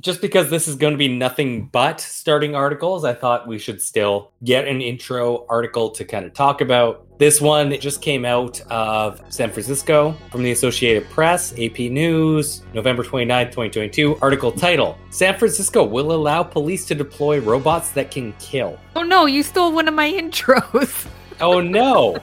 just because this is going to be nothing but starting articles, I thought we should still get an intro article to kind of talk about. This one just came out of San Francisco from the Associated Press, AP News, November 29, 2022. Article title San Francisco will allow police to deploy robots that can kill. Oh no, you stole one of my intros. Oh no.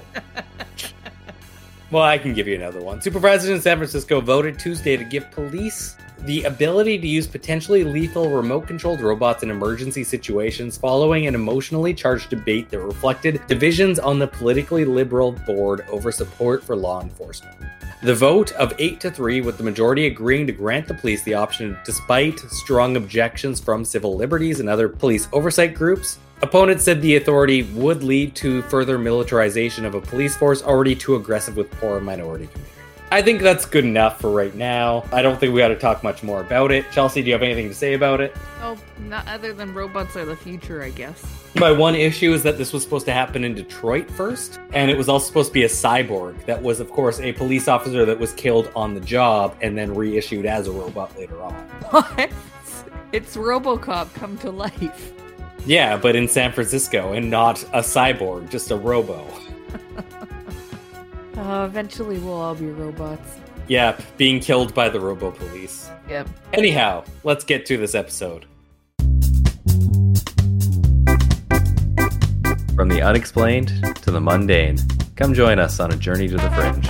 well, I can give you another one. Supervisors in San Francisco voted Tuesday to give police the ability to use potentially lethal remote controlled robots in emergency situations following an emotionally charged debate that reflected divisions on the politically liberal board over support for law enforcement. The vote of 8 to 3, with the majority agreeing to grant the police the option despite strong objections from civil liberties and other police oversight groups. Opponents said the authority would lead to further militarization of a police force already too aggressive with poor minority communities. I think that's good enough for right now. I don't think we got to talk much more about it. Chelsea, do you have anything to say about it? Oh, not other than robots are the future, I guess. My one issue is that this was supposed to happen in Detroit first, and it was also supposed to be a cyborg that was, of course, a police officer that was killed on the job and then reissued as a robot later on. What? It's Robocop come to life. Yeah, but in San Francisco and not a cyborg, just a robo. Uh, eventually, we'll all be robots. Yeah, being killed by the robo police. Yep. Anyhow, let's get to this episode. From the unexplained to the mundane, come join us on a journey to the fringe.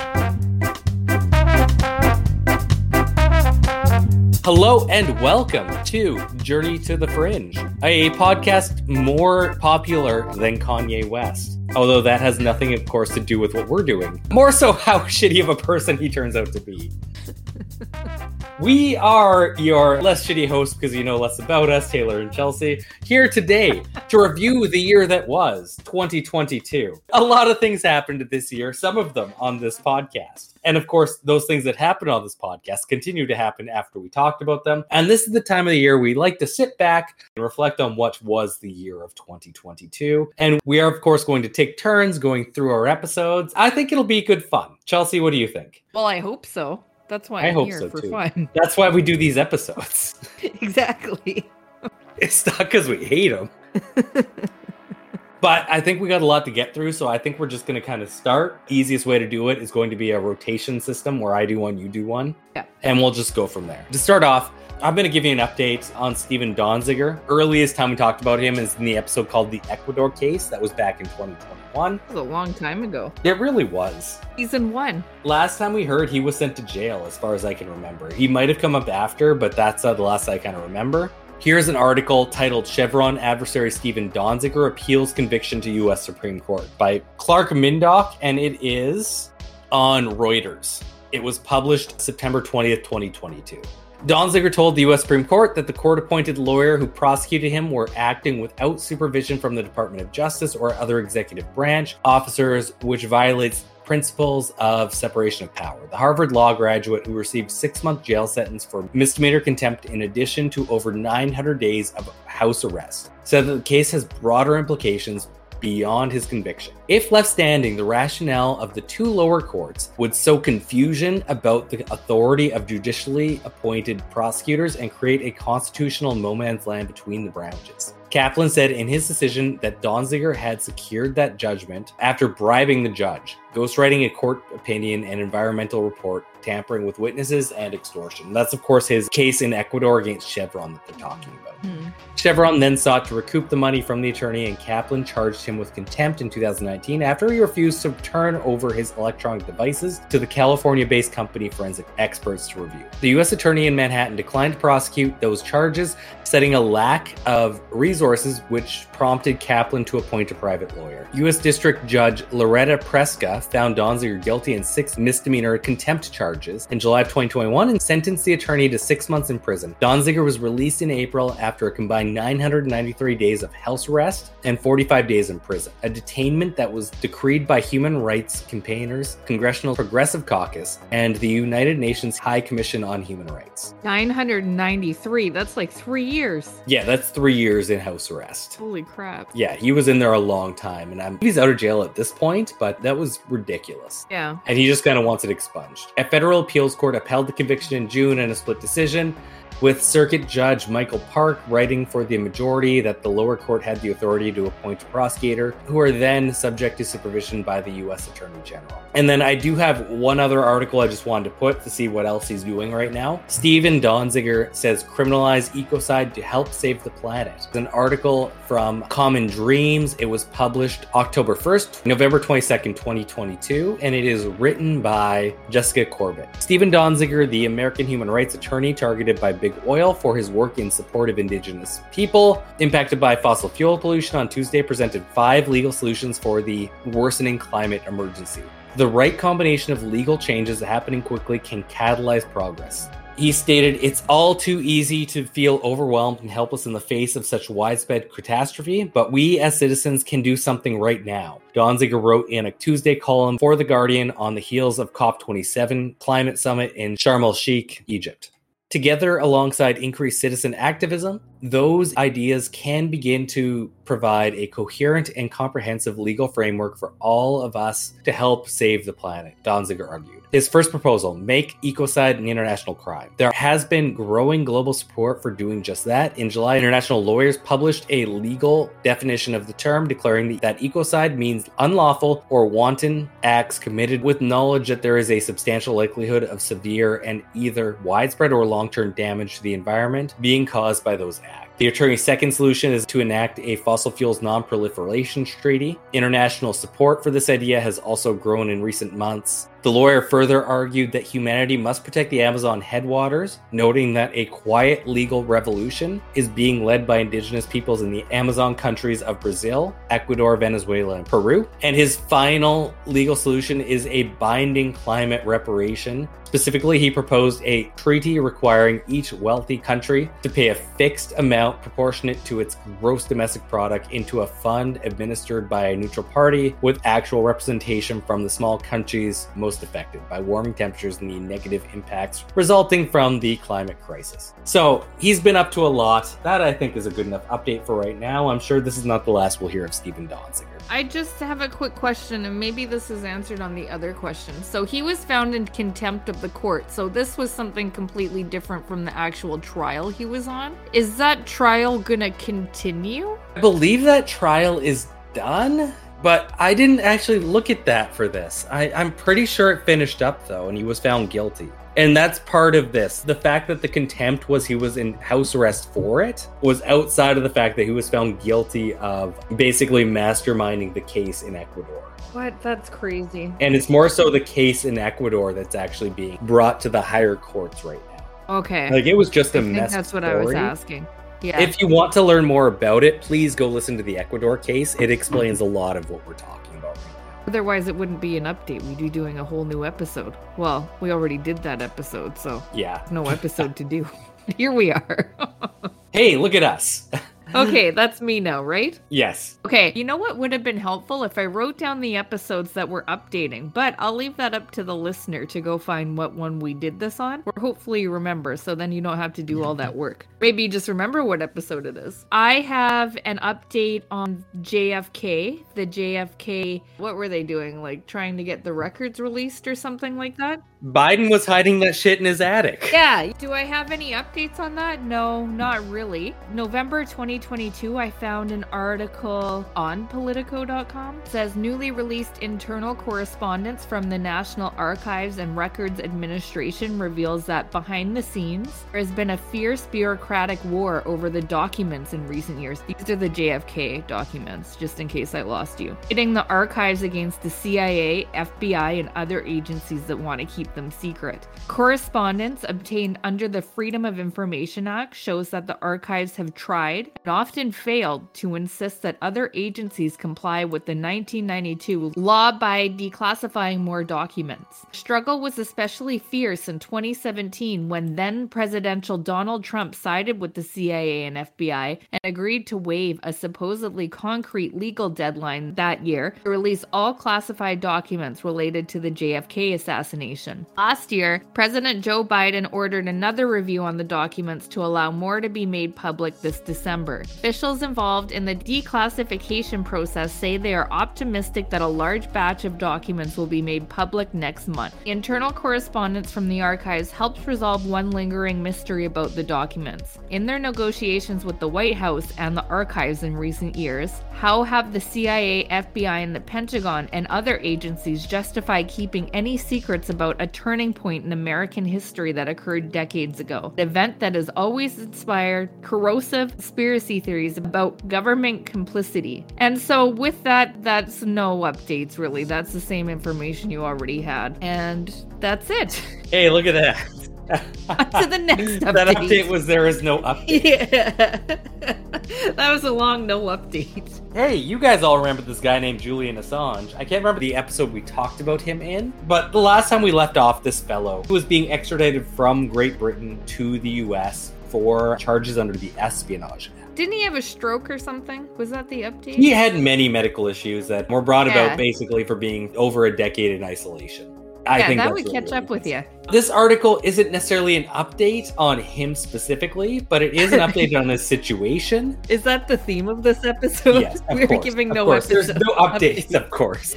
Hello and welcome to Journey to the Fringe, a podcast more popular than Kanye West. Although that has nothing, of course, to do with what we're doing. More so, how shitty of a person he turns out to be. We are your less shitty hosts because you know less about us, Taylor and Chelsea, here today to review the year that was 2022. A lot of things happened this year, some of them on this podcast. And of course, those things that happened on this podcast continue to happen after we talked about them. And this is the time of the year we like to sit back and reflect on what was the year of 2022. And we are, of course, going to take turns going through our episodes. I think it'll be good fun. Chelsea, what do you think? Well, I hope so. That's why I I'm hope here so, for too. fun. That's why we do these episodes. exactly. It's not because we hate them. But I think we got a lot to get through, so I think we're just going to kind of start. Easiest way to do it is going to be a rotation system where I do one, you do one. Yeah. And we'll just go from there. To start off, I'm going to give you an update on Steven Donziger. Earliest time we talked about him is in the episode called The Ecuador Case. That was back in 2021. That was a long time ago. It really was. Season one. Last time we heard, he was sent to jail, as far as I can remember. He might have come up after, but that's uh, the last I kind of remember. Here's an article titled Chevron Adversary Steven Donziger Appeals Conviction to U.S. Supreme Court by Clark Mindock, and it is on Reuters. It was published September 20th, 2022. Donziger told the U.S. Supreme Court that the court appointed lawyer who prosecuted him were acting without supervision from the Department of Justice or other executive branch officers, which violates principles of separation of power. The Harvard Law graduate who received six month jail sentence for misdemeanor contempt in addition to over 900 days of house arrest said that the case has broader implications beyond his conviction. If left standing, the rationale of the two lower courts would sow confusion about the authority of judicially appointed prosecutors and create a constitutional no man's land between the branches. Kaplan said in his decision that Donziger had secured that judgment after bribing the judge, ghostwriting a court opinion and environmental report, tampering with witnesses, and extortion. That's, of course, his case in Ecuador against Chevron that they're talking about. Hmm. Chevron then sought to recoup the money from the attorney, and Kaplan charged him with contempt in 2019 after he refused to turn over his electronic devices to the California based company Forensic Experts to review. The U.S. Attorney in Manhattan declined to prosecute those charges, citing a lack of resources, which prompted Kaplan to appoint a private lawyer. U.S. District Judge Loretta Preska found Donziger guilty in six misdemeanor contempt charges in July of 2021 and sentenced the attorney to six months in prison. Donziger was released in April after a combined 993 days of house arrest and 45 days in prison, a detainment that was decreed by human rights campaigners, Congressional Progressive Caucus, and the United Nations High Commission on Human Rights. 993. That's like three years. Yeah, that's three years in house arrest. Holy crap. Yeah, he was in there a long time, and I'm he's out of jail at this point, but that was ridiculous. Yeah. And he just kind of wants it expunged. A federal appeals court upheld the conviction in June in a split decision. With Circuit Judge Michael Park writing for the majority that the lower court had the authority to appoint a prosecutor, who are then subject to supervision by the U.S. Attorney General. And then I do have one other article I just wanted to put to see what else he's doing right now. Steven Donziger says criminalize ecocide to help save the planet. It's an article from Common Dreams. It was published October 1st, November 22nd, 2022, and it is written by Jessica Corbett. Steven Donziger, the American human rights attorney targeted by Big Oil for his work in support of indigenous people impacted by fossil fuel pollution on Tuesday, presented five legal solutions for the worsening climate emergency. The right combination of legal changes happening quickly can catalyze progress. He stated, It's all too easy to feel overwhelmed and helpless in the face of such widespread catastrophe, but we as citizens can do something right now. Donziger wrote in a Tuesday column for The Guardian on the heels of COP27 climate summit in Sharm el Sheikh, Egypt. Together, alongside increased citizen activism, those ideas can begin to provide a coherent and comprehensive legal framework for all of us to help save the planet, Donziger argued. His first proposal make ecocide an international crime. There has been growing global support for doing just that. In July, international lawyers published a legal definition of the term, declaring that ecocide means unlawful or wanton acts committed with knowledge that there is a substantial likelihood of severe and either widespread or long term damage to the environment being caused by those acts. The attorney's second solution is to enact a fossil fuels non proliferation treaty. International support for this idea has also grown in recent months. The lawyer further argued that humanity must protect the Amazon headwaters, noting that a quiet legal revolution is being led by indigenous peoples in the Amazon countries of Brazil, Ecuador, Venezuela, and Peru. And his final legal solution is a binding climate reparation. Specifically, he proposed a treaty requiring each wealthy country to pay a fixed amount proportionate to its gross domestic product into a fund administered by a neutral party with actual representation from the small countries most affected by warming temperatures and the negative impacts resulting from the climate crisis. So he's been up to a lot. That I think is a good enough update for right now. I'm sure this is not the last we'll hear of Steven Donziger. I just have a quick question, and maybe this is answered on the other question. So he was found in contempt of the court. So this was something completely different from the actual trial he was on. Is that trial gonna continue? I believe that trial is done, but I didn't actually look at that for this. I, I'm pretty sure it finished up though, and he was found guilty. And that's part of this. The fact that the contempt was he was in house arrest for it was outside of the fact that he was found guilty of basically masterminding the case in Ecuador. What? That's crazy. And it's more so the case in Ecuador that's actually being brought to the higher courts right now. Okay. Like it was just a I think mess. that's what I was asking. Yeah. If you want to learn more about it, please go listen to the Ecuador case. It explains a lot of what we're talking about right now. Otherwise, it wouldn't be an update. We'd be doing a whole new episode. Well, we already did that episode, so Yeah. no episode to do. Here we are. Hey, look at us. Okay, that's me now, right? yes. Okay, you know what would have been helpful if I wrote down the episodes that we're updating, but I'll leave that up to the listener to go find what one we did this on, or hopefully you remember, so then you don't have to do all that work. Maybe you just remember what episode it is. I have an update on JFK, the JFK, what were they doing? Like trying to get the records released or something like that? Biden was hiding that shit in his attic. Yeah. Do I have any updates on that? No, not really. November 2022, I found an article on Politico.com. It says newly released internal correspondence from the National Archives and Records Administration reveals that behind the scenes, there has been a fierce bureaucratic war over the documents in recent years. These are the JFK documents, just in case I lost you. Hitting the archives against the CIA, FBI, and other agencies that want to keep them secret. Correspondence obtained under the Freedom of Information Act shows that the archives have tried and often failed to insist that other agencies comply with the 1992 law by declassifying more documents. Struggle was especially fierce in 2017 when then presidential Donald Trump sided with the CIA and FBI and agreed to waive a supposedly concrete legal deadline that year to release all classified documents related to the JFK assassination. Last year, President Joe Biden ordered another review on the documents to allow more to be made public this December. Officials involved in the declassification process say they are optimistic that a large batch of documents will be made public next month. Internal correspondence from the archives helps resolve one lingering mystery about the documents. In their negotiations with the White House and the archives in recent years, how have the CIA, FBI, and the Pentagon and other agencies justified keeping any secrets about a turning point in American history that occurred decades ago? An event that has always inspired corrosive conspiracy theories about government complicity. And so, with that, that's no updates really. That's the same information you already had. And that's it. Hey, look at that. To the next update. that update was there is no update. Yeah. that was a long no update. Hey, you guys all remember this guy named Julian Assange. I can't remember the episode we talked about him in, but the last time we left off, this fellow who was being extradited from Great Britain to the US for charges under the Espionage Act. Didn't he have a stroke or something? Was that the update? He had many medical issues that were brought Yeah. about basically for being over a decade in isolation. I yeah, think that would what catch really up with you. This article isn't necessarily an update on him specifically, but it is an update on his situation. Is that the theme of this episode? Yes, of We're course, giving of no course. There's episode no updates, of course.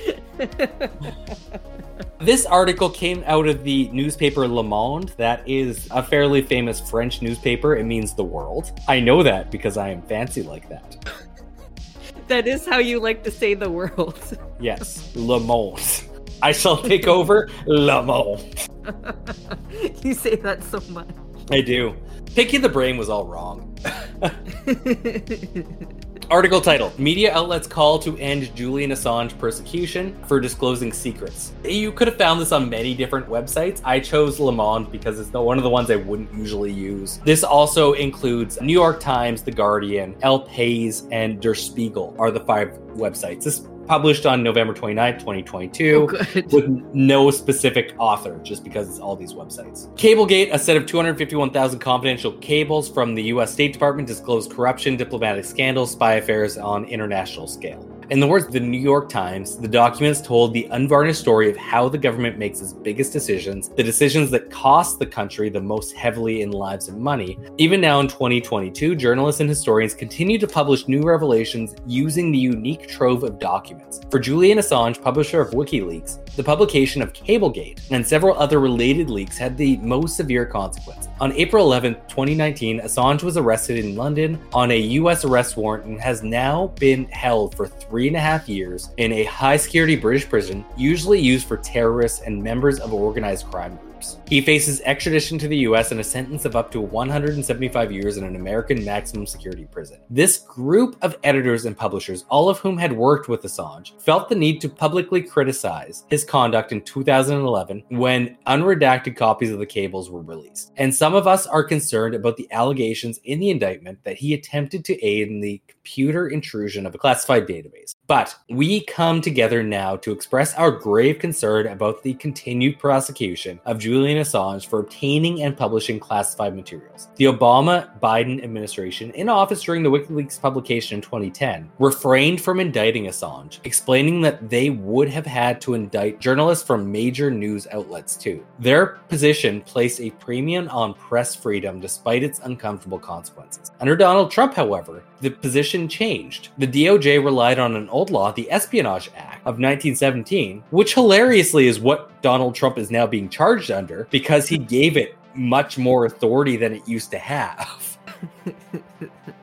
This article came out of the newspaper Le Monde. That is a fairly famous French newspaper. It means the world. I know that because I am fancy like that. that is how you like to say the world. Yes, Le Monde. I shall take over Monde. you say that so much. I do. Picking the brain was all wrong. Article title Media outlets call to end Julian Assange persecution for disclosing secrets. You could have found this on many different websites. I chose Le Monde because it's the, one of the ones I wouldn't usually use. This also includes New York Times, The Guardian, El País, and Der Spiegel are the five websites. This published on November 29th, 2022 oh, with no specific author, just because it's all these websites. Cablegate, a set of 251,000 confidential cables from the US State Department, disclosed corruption, diplomatic scandals, spy affairs on international scale. In the words of the New York Times, the documents told the unvarnished story of how the government makes its biggest decisions, the decisions that cost the country the most heavily in lives and money. Even now in 2022, journalists and historians continue to publish new revelations using the unique trove of documents. For Julian Assange, publisher of WikiLeaks, the publication of Cablegate and several other related leaks had the most severe consequence. On April 11, 2019, Assange was arrested in London on a US arrest warrant and has now been held for three and a half years in a high security British prison, usually used for terrorists and members of organized crime groups. He faces extradition to the US and a sentence of up to 175 years in an American maximum security prison. This group of editors and publishers, all of whom had worked with Assange, felt the need to publicly criticize his conduct in 2011 when unredacted copies of the cables were released. And some of us are concerned about the allegations in the indictment that he attempted to aid in the computer intrusion of a classified database. But we come together now to express our grave concern about the continued prosecution of Julian Assange for obtaining and publishing classified materials. The Obama Biden administration, in office during the WikiLeaks publication in 2010, refrained from indicting Assange, explaining that they would have had to indict journalists from major news outlets too. Their position placed a premium on press freedom despite its uncomfortable consequences. Under Donald Trump, however, the position changed. The DOJ relied on an old law, the Espionage Act of 1917, which hilariously is what Donald Trump is now being charged under because he gave it much more authority than it used to have.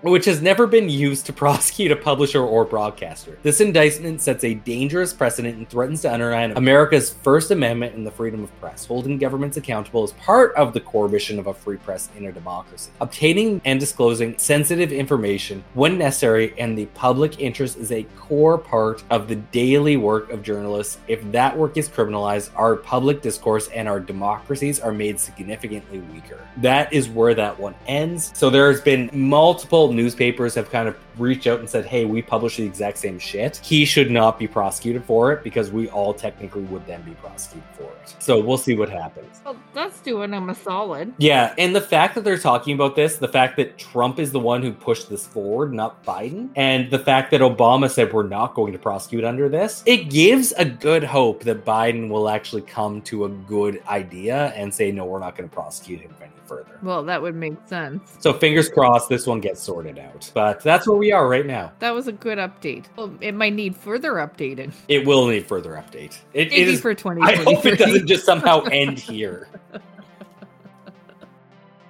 which has never been used to prosecute a publisher or broadcaster. This indictment sets a dangerous precedent and threatens to undermine America's First Amendment and the freedom of press. Holding governments accountable is part of the core mission of a free press in a democracy. Obtaining and disclosing sensitive information when necessary and the public interest is a core part of the daily work of journalists. If that work is criminalized, our public discourse and our democracies are made significantly weaker. That is where that one ends. So there's been multiple newspapers have kind of reached out and said, "Hey, we publish the exact same shit," he should not be prosecuted for it because we all technically would then be prosecuted for it. So we'll see what happens. Well, that's doing him a solid. Yeah, and the fact that they're talking about this, the fact that Trump is the one who pushed this forward, not Biden, and the fact that Obama said we're not going to prosecute under this, it gives a good hope that Biden will actually come to a good idea and say, no, we're not going to prosecute him any further. Well, that would make sense. So fingers crossed this one gets sorted out. But that's where we are right now. That was a good update. Well, it might need further updated. It will need further update. It, it Maybe is, for I hope it doesn't just somehow end here.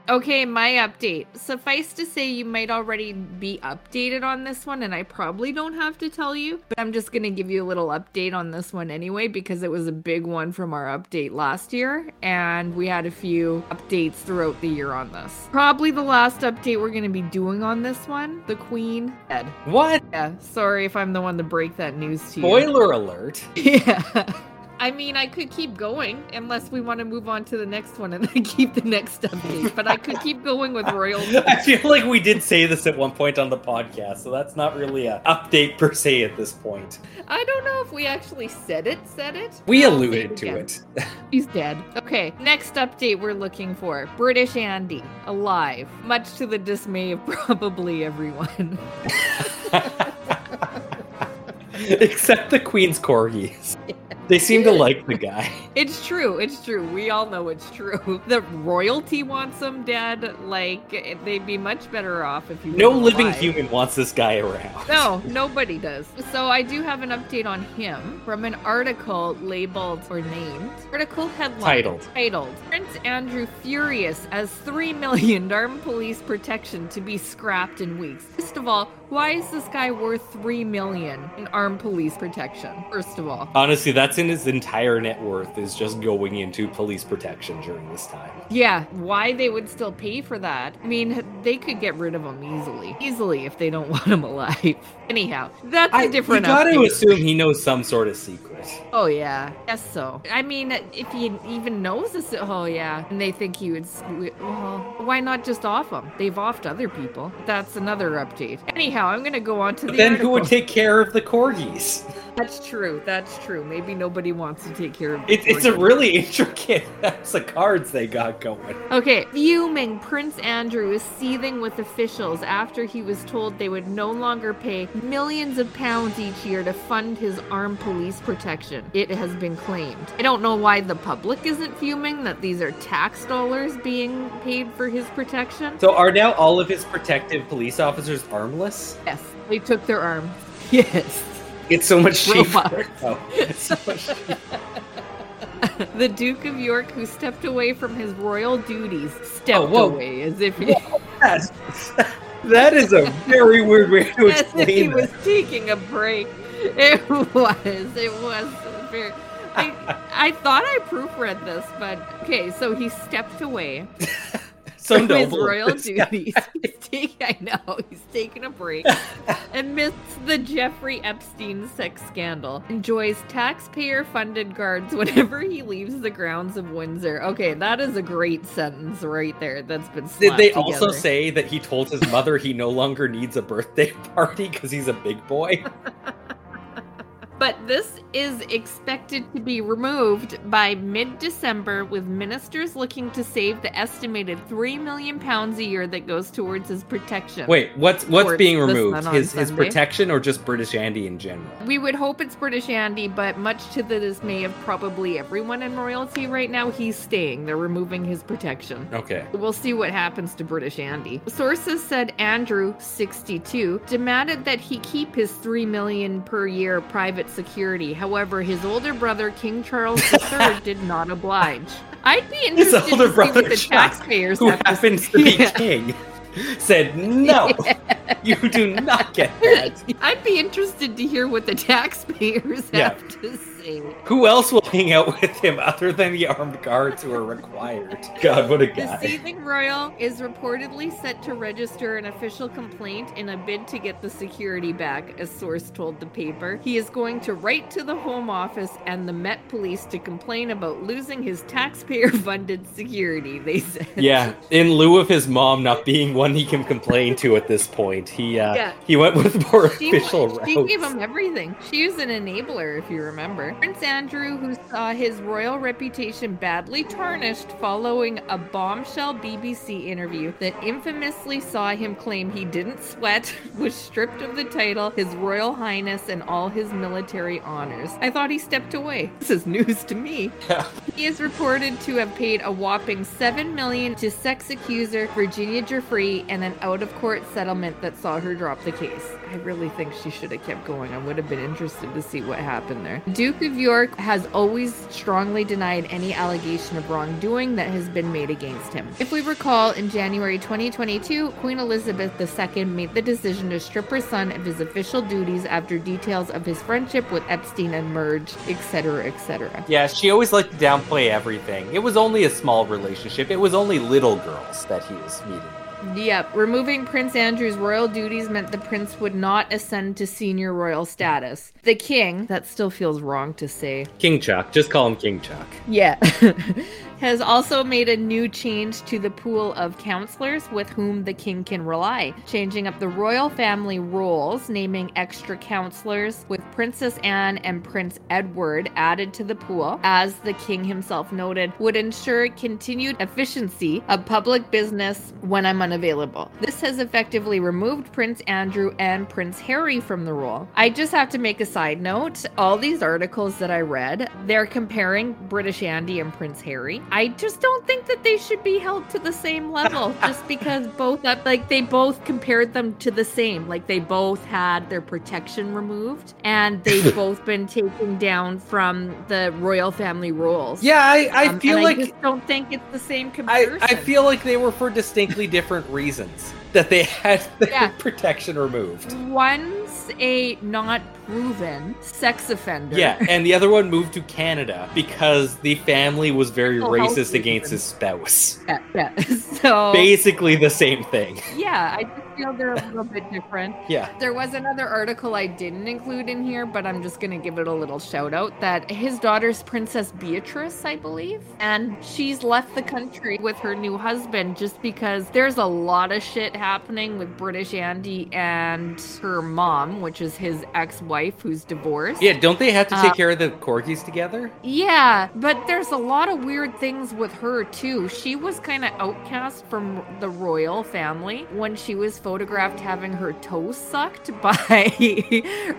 Okay, my update. Suffice to say, you might already be updated on this one, and I probably don't have to tell you, but I'm just going to give you a little update on this one anyway, because it was a big one from our update last year, and we had a few updates throughout the year on this. Probably the last update we're going to be doing on this one the Queen dead. What? Yeah, sorry if I'm the one to break that news to you. Spoiler alert. Yeah. I mean, I could keep going unless we want to move on to the next one and then keep the next update. But I could keep going with royalty. I feel like we did say this at one point on the podcast, so that's not really an update per se at this point. I don't know if we actually said it. Said it. We I'll alluded to it. He's dead. Okay, next update we're looking for British Andy alive, much to the dismay of probably everyone. Except the Queen's corgis. They seem to like the guy. It's true. It's true. We all know it's true. The royalty wants him dead. Like they'd be much better off if you. No living alive. human wants this guy around. No, nobody does. So I do have an update on him from an article labeled or named. Article headline Titled. Titled Prince Andrew furious as three million armed police protection to be scrapped in weeks. First of all, why is this guy worth three million in armed police protection? First of all. Honestly, that's his entire net worth is just going into police protection during this time. Yeah, why they would still pay for that? I mean, they could get rid of him easily, easily if they don't want him alive. Anyhow, that's a different. You gotta update. assume he knows some sort of secret. Oh yeah, guess so. I mean, if he even knows this, oh yeah, and they think he would. Well, why not just off him? They've offed other people. That's another update. Anyhow, I'm gonna go on to the. But then who would take care of the corgis? That's true. That's true. Maybe nobody wants to take care of. It, it's a really intricate house of cards they got going. Okay, fuming Prince Andrew is seething with officials after he was told they would no longer pay millions of pounds each year to fund his armed police protection. It has been claimed. I don't know why the public isn't fuming that these are tax dollars being paid for his protection. So are now all of his protective police officers armless? Yes, they took their arms. Yes. It's so much cheaper. Oh, so much cheaper. the Duke of York, who stepped away from his royal duties, stepped Oh, away as if he. That's- that is a very weird way to as if he explain was taking a break. It was. It was very. I, I thought I proofread this, but okay. So he stepped away from his royal duties. He's taking, I know he's taking a break amidst the Jeffrey Epstein sex scandal. Enjoys taxpayer-funded guards whenever he leaves the grounds of Windsor. Okay, that is a great sentence right there. That's been. Did slapped they also say that he told his mother he no longer needs a birthday party because he's a big boy? But this is expected to be removed by mid December, with ministers looking to save the estimated three million pounds a year that goes towards his protection. Wait, what's what's Towards being removed? His his protection or just British Andy in general? We would hope it's British Andy, but much to the dismay of probably everyone in royalty right now, he's staying. They're removing his protection. Okay. We'll see what happens to British Andy. Sources said Andrew, 62, demanded that he keep his 3 million per year private security. However, his older brother, King Charles III, did not oblige. I'd be His interested older to see brother, what the Chuck, taxpayers who have to happens to be Yeah. king, said no. You do not get that. I'd be interested to hear what the taxpayers Yeah. have to say. Who else will hang out with him other than the armed guards who are required? God, what a guy. The seething royal is reportedly set to register an official complaint in a bid to get the security back, a source told the paper. He is going to write to the Home Office and the Met Police to complain about losing his taxpayer funded security, they said. Yeah, in lieu of his mom not being one he can complain to at this point, he uh, Yeah. he went with more She, official she routes. gave him everything. She was an enabler, if you remember. Prince Andrew, who saw his royal reputation badly tarnished following a bombshell BBC interview that infamously saw him claim he didn't sweat, was stripped of the title, His Royal Highness, and all his military honors. I thought he stepped away. This is news to me. Yeah. He is reported to have paid a whopping seven million to sex accuser Virginia Giuffre and an out-of-court settlement that saw her drop the case. I really think she should have kept going. I would have been interested to see what happened there. Duke of York has always strongly denied any allegation of wrongdoing that has been made against him. If we recall, in January 2022, Queen Elizabeth II made the decision to strip her son of his official duties after details of his friendship with Epstein emerged, etc., etc. Yeah, she always liked to downplay everything. It was only a small relationship. It was only little girls that he was meeting. Yep, removing Prince Andrew's royal duties meant the prince would not ascend to senior royal status. The king, that still feels wrong to say, King Chuck, just call him King Chuck. yeah, has also made a new change to the pool of counselors with whom the king can rely, changing up the royal family roles, naming extra counselors with Princess Anne and Prince Edward added to the pool, as the king himself noted, would ensure continued efficiency of public business when I'm unavailable. This has effectively removed Prince Andrew and Prince Harry from the role. I just have to make a side note. All these articles that I read, they're comparing British Andy and Prince Harry. I just don't think that they should be held to the same level just because both up like they both compared them to the same. Like they both had their protection removed and they've both been taken down from the royal family rules. Yeah, I, I Um, feel like I don't think it's the same comparison. I feel like they were for distinctly different reasons. That they had their Yeah. protection removed. A not proven sex offender. Yeah, and the other one moved to Canada because the family was very Oh, racist against his spouse. yeah, yeah. So Basically the same thing. yeah, I feel they're a little bit different. Yeah. There was another article I didn't include in here, but I'm just gonna give it a little shout out that his daughter's Princess Beatrice, I believe, and she's left the country with her new husband just because there's a lot of shit happening with British Andy and her mom, which is his ex-wife who's divorced. Yeah, don't they have to take Uh, care of the corgis together? Yeah, but there's a lot of weird things with her too. She was kind of outcast from the royal family when she was photographed having her toes sucked by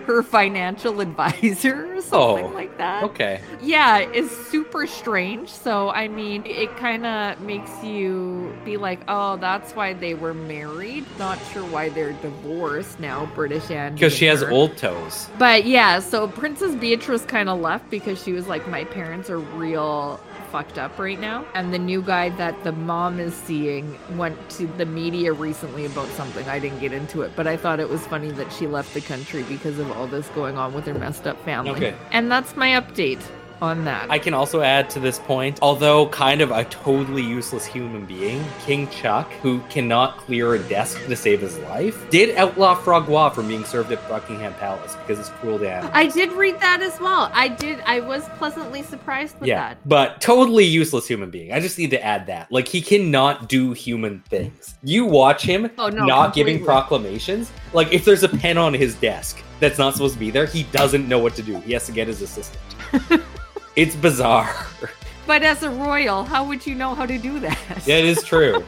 her financial advisor or something Oh, like that. Okay. Yeah, it's super strange. So, I mean, it kind of makes you be like, oh, that's why they were married. Not sure why they're divorced now, British and Because she has old toes. but yeah, so Princess Beatrice kind of left because she was like, my parents are real fucked up right now. And the new guy that the mom is seeing went to the media recently about something. I didn't get into it, but I thought it was funny that she left the country because of all this going on with her messed up family. Okay. And that's my update on that. I can also add to this point, although kind of a totally useless human being, King Chuck, who cannot clear a desk to save his life, did outlaw foie gras from being served at Buckingham Palace because it's cruel to animals. I did read that as well. I did. I was pleasantly surprised with yeah, that. but totally useless human being. I just need to add that. Like, he cannot do human things. You watch him Oh, no, not giving proclamations. Like, if there's a pen on his desk that's not supposed to be there, he doesn't know what to do. He has to get his assistant. it's bizarre. But as a royal, how would you know how to do that? Yeah, it is true.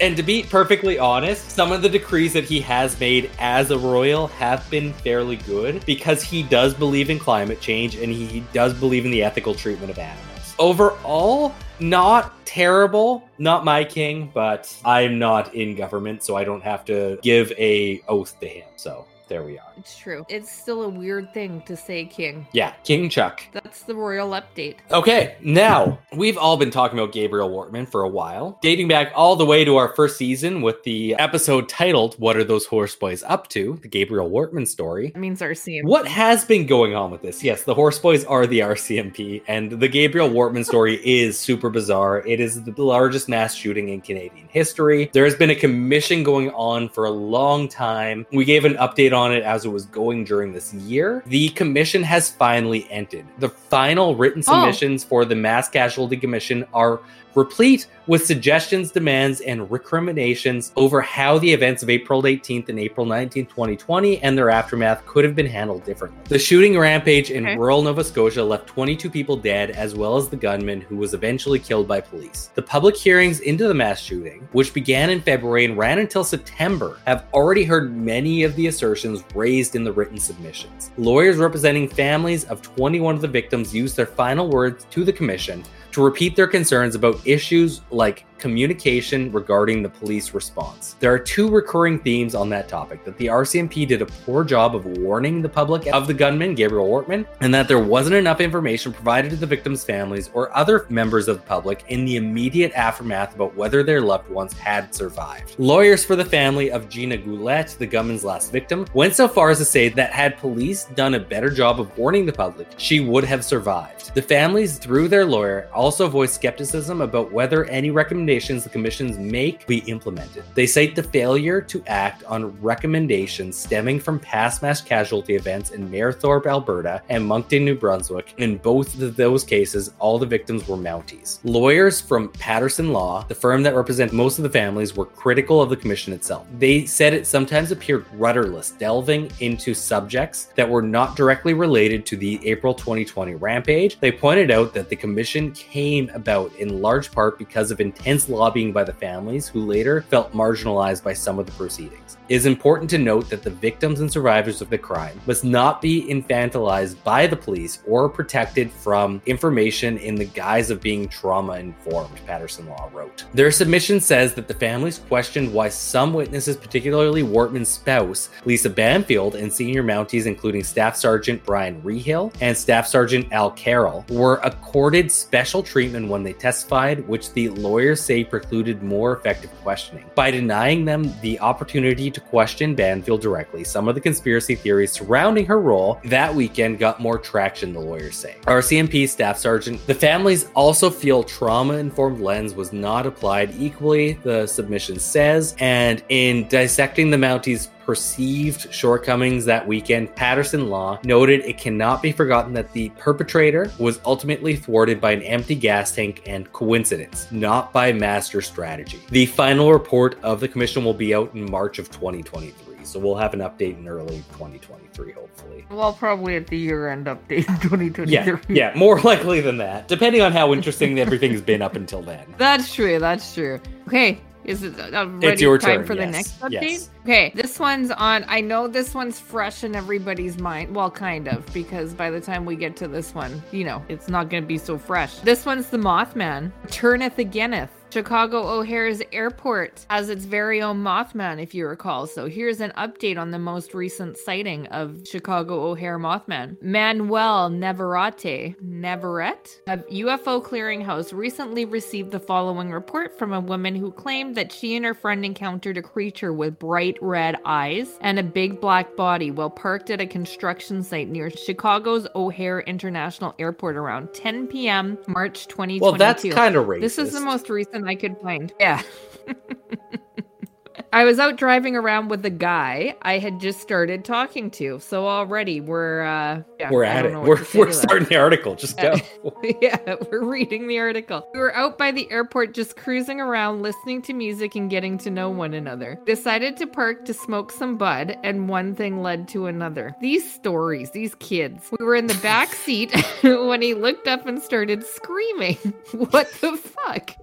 and to be perfectly honest, some of the decrees that he has made as a royal have been fairly good because he does believe in climate change and he does believe in the ethical treatment of animals. Overall, not terrible, not my king, but I'm not in government, so I don't have to give a oath to him. So there we are. It's true. It's still a weird thing to say king. Yeah, King Chuck. That's the royal update. Okay, now we've all been talking about Gabriel Wortman for a while, dating back all the way to our first season with the episode titled "What Are Those Horse Boys Up To?" The Gabriel Wortman story. That means RCMP. What has been going on with this? Yes, the Horse Boys are the RCMP, and the Gabriel Wortman story is super bizarre. It is the largest mass shooting in Canadian history. There has been a commission going on for a long time. We gave an update on it as it was going during this year. The commission has finally ended. The final written Oh. submissions for the Mass Casualty Commission are replete with suggestions, demands, and recriminations over how the events of April 18th and April 19th, 2020, and their aftermath could have been handled differently. The shooting rampage in Okay. rural Nova Scotia left 22 people dead, as well as the gunman who was eventually killed by police. The public hearings into the mass shooting, which began in February and ran until September, have already heard many of the assertions raised in the written submissions. Lawyers representing families of 21 of the victims used their final words to the commission to repeat their concerns about issues like communication regarding the police response. There are two recurring themes on that topic that the RCMP did a poor job of warning the public of the gunman, Gabriel Wortman, and that there wasn't enough information provided to the victims' families or other members of the public in the immediate aftermath about whether their loved ones had survived. Lawyers for the family of Gina Goulet, the gunman's last victim, went so far as to say that had police done a better job of warning the public, she would have survived. The families, through their lawyer, also voiced skepticism about whether any recommendations the commissions make be implemented. They cite the failure to act on recommendations stemming from past mass casualty events in Mayerthorpe, Alberta, and Moncton, New Brunswick. In both of those cases, all the victims were Mounties. Lawyers from Patterson Law, the firm that represents most of the families, were critical of the commission itself. They said it sometimes appeared rudderless, delving into subjects that were not directly related to the April 2020 rampage. They pointed out that the commission came about in large part because of intense lobbying by the families, who later felt marginalized by some of the proceedings. It is important to note that the victims and survivors of the crime must not be infantilized by the police or protected from information in the guise of being trauma informed, Patterson Law wrote. Their submission says that the families questioned why some witnesses, particularly Wortman's spouse, Lisa Banfield, and senior Mounties, including Staff Sergeant Brian Rehill and Staff Sergeant Al Carroll, were accorded special treatment when they testified, which the lawyers say precluded more effective questioning. By denying them the opportunity to question Banfield directly, some of the conspiracy theories surrounding her role that weekend got more traction, the lawyers say. RCMP Staff Sergeant, the families also feel trauma informed lens was not applied equally, the submission says, and in dissecting the Mounties' perceived shortcomings that weekend, Patterson Law noted it cannot be forgotten that the perpetrator was ultimately thwarted by an empty gas tank and coincidence, not by master strategy. The final report of the commission will be out in March of 2023, so we'll have an update in early 2023, hopefully. Well, probably at the year-end update in 2023. Yeah, yeah, more likely than that, depending on how interesting everything's been up until then. That's true. That's true. Okay. Is it ready your time turn, for the next update? yes. Okay, this one's on. I know this one's fresh in everybody's mind. Well, kind of, because by the time we get to this one, you know, it's not going to be so fresh. This one's the Mothman. Turneth againeth. Chicago O'Hare's airport has its very own Mothman, if you recall. So here's an update on the most recent sighting of Chicago O'Hare Mothman. Manuel Neverate, Neverett, of UFO Clearinghouse, recently received the following report from a woman who claimed that she and her friend encountered a creature with bright red eyes and a big black body while parked at a construction site near Chicago's O'Hare International Airport around 10 p.m. March 2022. Well, that's kind of racist. This is the most recent I could find. Yeah. I was out driving around with the guy I had just started talking to. So already we're uh yeah, We're at it. We're, we're to that. starting the article. Just go. yeah, we're reading the article. We were out by the airport just cruising around, listening to music and getting to know one another. Decided to park to smoke some bud, and one thing led to another. These stories, these kids. We were in the back seat when he looked up and started screaming. What the fuck?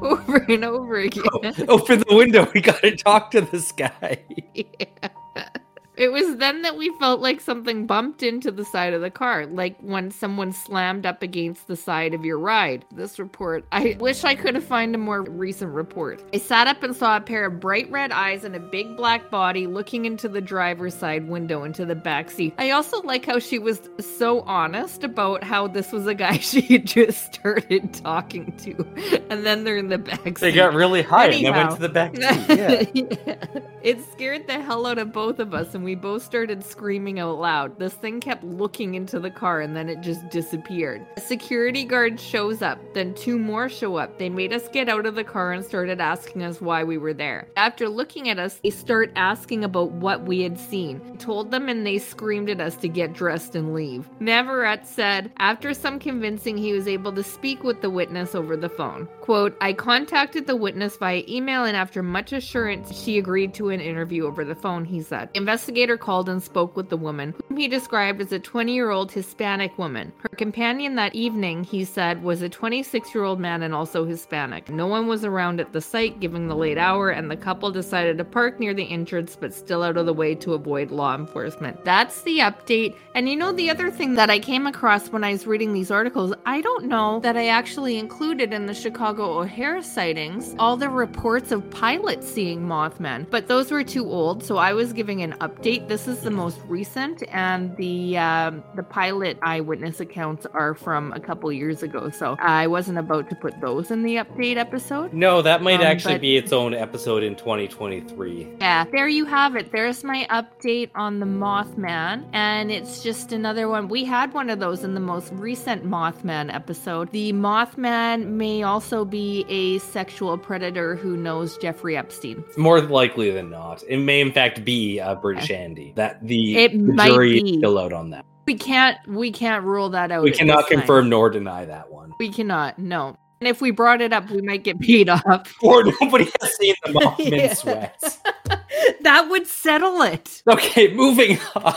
Over and over again. Open the window. We got to talk to this guy. Yeah. It was then that we felt like something bumped into the side of the car, like when someone slammed up against the side of your ride. This report, I wish I could have found a more recent report. I sat up and saw a pair of bright red eyes and a big black body looking into the driver's side window into the back seat. I also like how she was so honest about how this was a guy she had just started talking to, and then they're in the back seat. They got really high and Anyhow. then went to the back seat. Yeah. Yeah. It scared the hell out of both of us, and we both started screaming out loud. This thing kept looking into the car and then it just disappeared. A security guard shows up, then two more show up. They made us get out of the car and started asking us why we were there. After looking at us, they start asking about what we had seen. Told them and they screamed at us to get dressed and leave. Navarrete said, after some convincing, he was able to speak with the witness over the phone. Quote, I contacted the witness via email and after much assurance, she agreed to an interview over the phone, he said. The investigator called and spoke with the woman, whom he described as a 20 year old Hispanic woman. Her companion that evening, he said, was a 26 year old man and also Hispanic. No one was around at the site given the late hour, and the couple decided to park near the entrance but still out of the way to avoid law enforcement. That's the update. And you know, the other thing that I came across when I was reading these articles, I don't know that I actually included in the Chicago O'Hare sightings all the reports of pilots seeing Mothman, but those were too old, so I was giving an update. Date, this is the most recent, and the um, the pilot eyewitness accounts are from a couple years ago, so I wasn't about to put those in the update episode. No, that might Um, actually but- be its own episode in 2023. Yeah, there you have it. There's my update on the Mothman, and it's just another one. We had one of those in the most recent Mothman episode. The Mothman may also be a sexual predator who knows Jeffrey Epstein. More likely than not, it may in fact be a British Andy. That the, It the might jury be. is still out on that. We can't we can't rule that out. We cannot this time. confirm nor deny that one. We cannot. No. And if we brought it up, we might get beat up. Or nobody has seen the Mothman Yeah. sweats. that would settle it. Okay, moving on.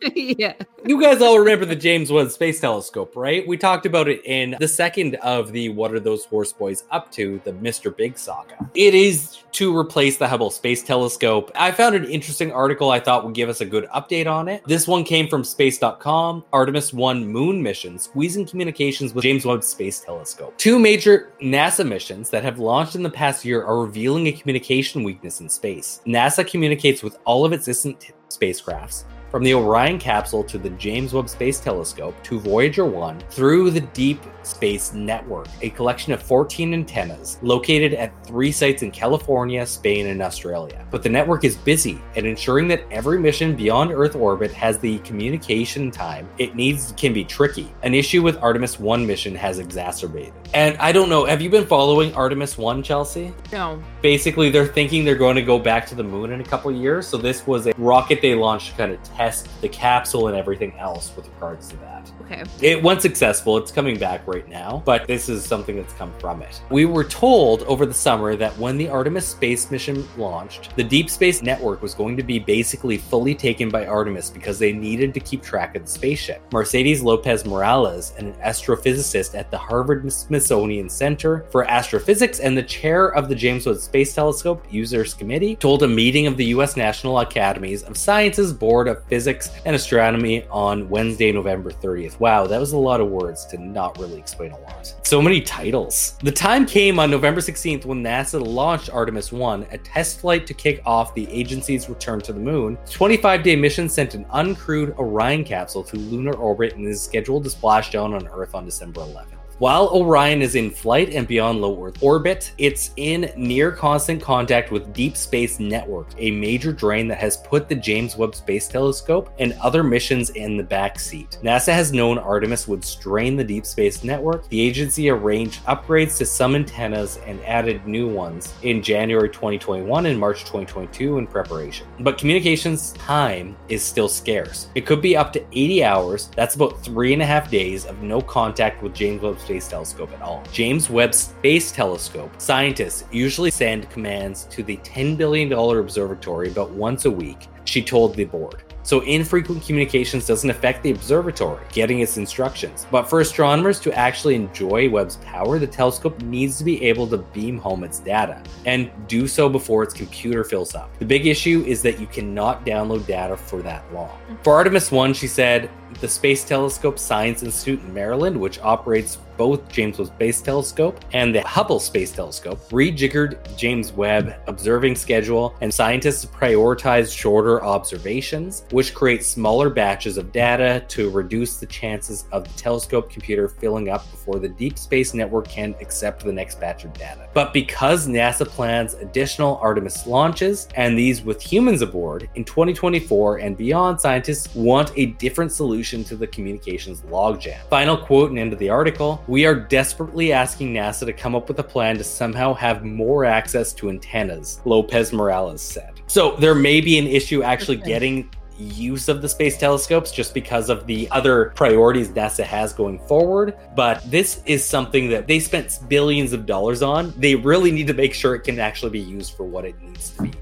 yeah. You guys all remember the James Webb Space Telescope, right? We talked about it in the second of the What Are Those Horse Boys Up To, the Mr. Big saga. It is to replace the Hubble Space Telescope. I found an interesting article I thought would give us a good update on it. This one came from space.com Artemis 1 moon mission squeezing communications with James Webb Space Telescope. Two major NASA missions that have launched in the past year are revealing a communication weakness in space. NASA communicates with all of its distant spacecrafts from the Orion capsule to the James Webb Space Telescope to Voyager 1 through the Deep Space Network, a collection of 14 antennas located at three sites in California, Spain, and Australia. But the network is busy and ensuring that every mission beyond Earth orbit has the communication time it needs can be tricky. An issue with Artemis 1 mission has exacerbated. And I don't know, have you been following Artemis 1, Chelsea? No. basically they're thinking they're going to go back to the moon in a couple years so this was a rocket they launched to kind of test the capsule and everything else with regards to that. Okay. it went successful. It's coming back right now but this is something that's come from it. We were told over the summer that when the artemis space mission launched the deep space network was going to be basically fully taken by artemis because they needed to keep track of the spaceship. Mercedes lopez morales an astrophysicist at the harvard smithsonian center for astrophysics and the chair of the james webb space telescope users committee told a meeting of the u.s national academies of sciences board of physics and astronomy on wednesday november 30th wow that was a lot of words to not really explain a lot. So many titles. The time came on november 16th when nasa launched artemis 1 a test flight to kick off the agency's return to the moon. 25 day mission sent an uncrewed orion capsule to lunar orbit and is scheduled to splash down on earth on december 11th while Orion is in flight and beyond low Earth orbit, it's in near constant contact with Deep Space Network, a major drain that has put the James Webb Space Telescope and other missions in the back seat. NASA has known Artemis would strain the Deep Space Network. The agency arranged upgrades to some antennas and added new ones in January 2021 and March 2022 in preparation. But communications time is still scarce. It could be up to 80 hours. That's about three and a half days of no contact with James Webb Space Telescope at all. James Webb Space Telescope scientists usually send commands to the $10 billion observatory about once a week, she told the board. so infrequent communications doesn't affect the observatory getting its instructions. But for astronomers to actually enjoy Webb's power, the telescope needs to be able to beam home its data and do so before its computer fills up. The big issue is that you cannot download data for that long. Mm-hmm. For Artemis 1, she said, the Space Telescope Science Institute in Maryland, which operates both James Webb Space Telescope and the Hubble Space Telescope, rejiggered James Webb observing schedule, and scientists prioritized shorter observations, which create smaller batches of data to reduce the chances of the telescope computer filling up before the Deep Space Network can accept the next batch of data. But because NASA plans additional Artemis launches, and these with humans aboard, in 2024 and beyond, scientists want a different solution to the communications logjam. Final quote and end of the article we are desperately asking NASA to come up with a plan to somehow have more access to antennas, Lopez Morales said. So there may be an issue actually getting use of the space telescopes just because of the other priorities NASA has going forward. But this is something that they spent billions of dollars on. They really need to make sure it can actually be used for what it needs to be.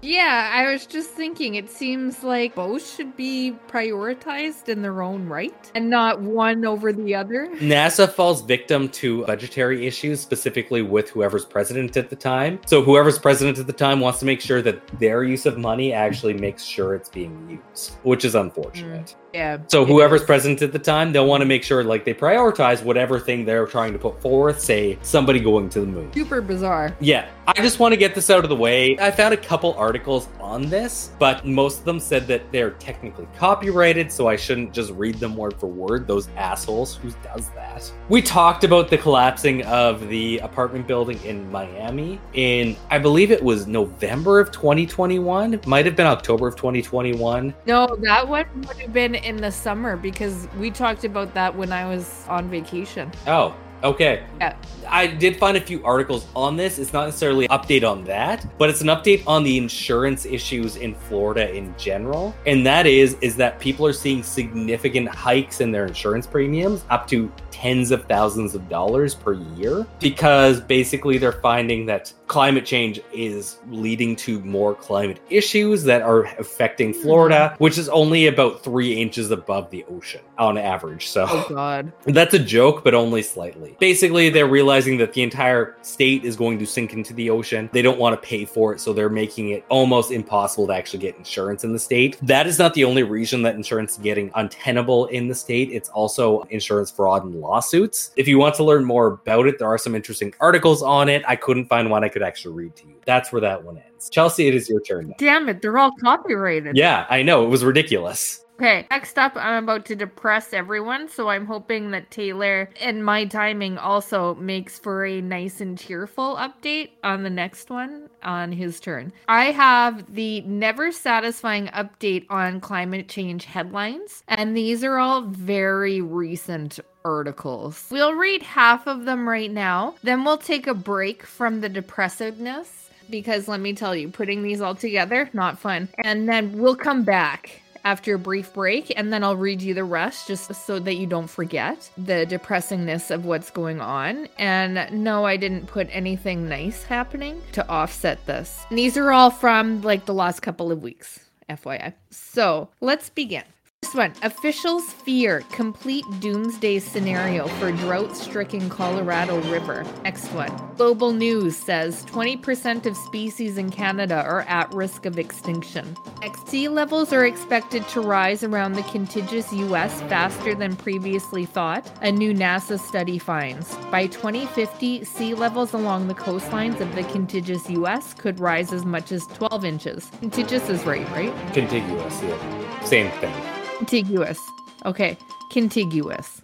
Yeah, I was just thinking it seems like both should be prioritized in their own right and not one over the other. NASA falls victim to budgetary issues, specifically with whoever's president at the time. So, whoever's president at the time wants to make sure that their use of money actually makes sure it's being used, which is unfortunate. Mm. Yeah. So, whoever's is. president at the time, they'll want to make sure like they prioritize whatever thing they're trying to put forth, say somebody going to the moon. super bizarre. Yeah, I just want to get this out of the way. I found a couple articles on this, but most of them said that they're technically copyrighted, so I shouldn't just read them word for word. Those assholes, who does that? We talked about the collapsing of the apartment building in Miami in, I believe it was November of 2021. Might have been October of 2021. No, that one would have been in the summer because we talked about that when I was on vacation. Oh, okay. Yeah. I did find a few articles on this. It's not necessarily an update on that, but it's an update on the insurance issues in Florida in general. And that is is that people are seeing significant hikes in their insurance premiums up to tens of thousands of dollars per year because basically they're finding that climate change is leading to more climate issues that are affecting hmm. Florida, which is only about 3 inches above the ocean on average. So Oh God. that's a joke, but only slightly. Basically, they're realizing that the entire state is going to sink into the ocean. They don't want to pay for it, so they're making it almost impossible to actually get insurance in the state. That is not the only reason that insurance is getting untenable in the state. It's also insurance fraud and lawsuits. If you want to learn more about it, there are some interesting articles on it. I couldn't find one I could actually read to you. That's where that one ends. Chelsea, it is your turn. now. Damn it, they're all copyrighted. Yeah, I know. It was ridiculous. Okay, next up, I'm about to depress everyone, so I'm hoping that Taylor and my timing also makes for a nice and cheerful update on the next one on his turn. I have the never satisfying update on climate change headlines, and these are all very recent articles. We'll read half of them right now, then we'll take a break from the depressiveness because let me tell you, putting these all together, not fun. And then we'll come back after a brief break and then I'll read you the rest just so that you don't forget the depressingness of what's going on. And no, I didn't put anything nice happening to offset this. And these are all from like the last couple of weeks, FYI. So let's begin. First one officials fear complete doomsday scenario for drought stricken Colorado River. Next one. Global News says 20% of species in Canada are at risk of extinction. Next, sea levels are expected to rise around the contiguous U.S. faster than previously thought, a new NASA study finds. By 2050, sea levels along the coastlines of the contiguous U.S. could rise as much as 12 inches. Contiguous is right, right? Contiguous, yeah. Same thing. Contiguous. Okay. Contiguous.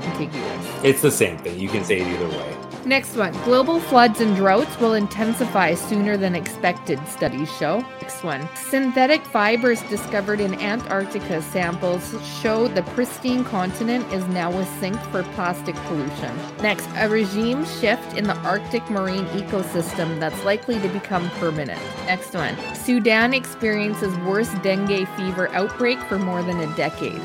Contiguous. It's the same thing. You can say it either way. Next one. Global floods and droughts will intensify sooner than expected, studies show. Next one. Synthetic fibers discovered in Antarctica samples show the pristine continent is now a sink for plastic pollution. Next, a regime shift in the Arctic marine ecosystem that's likely to become permanent. Next one. Sudan experiences worst dengue fever outbreak for more than a decade.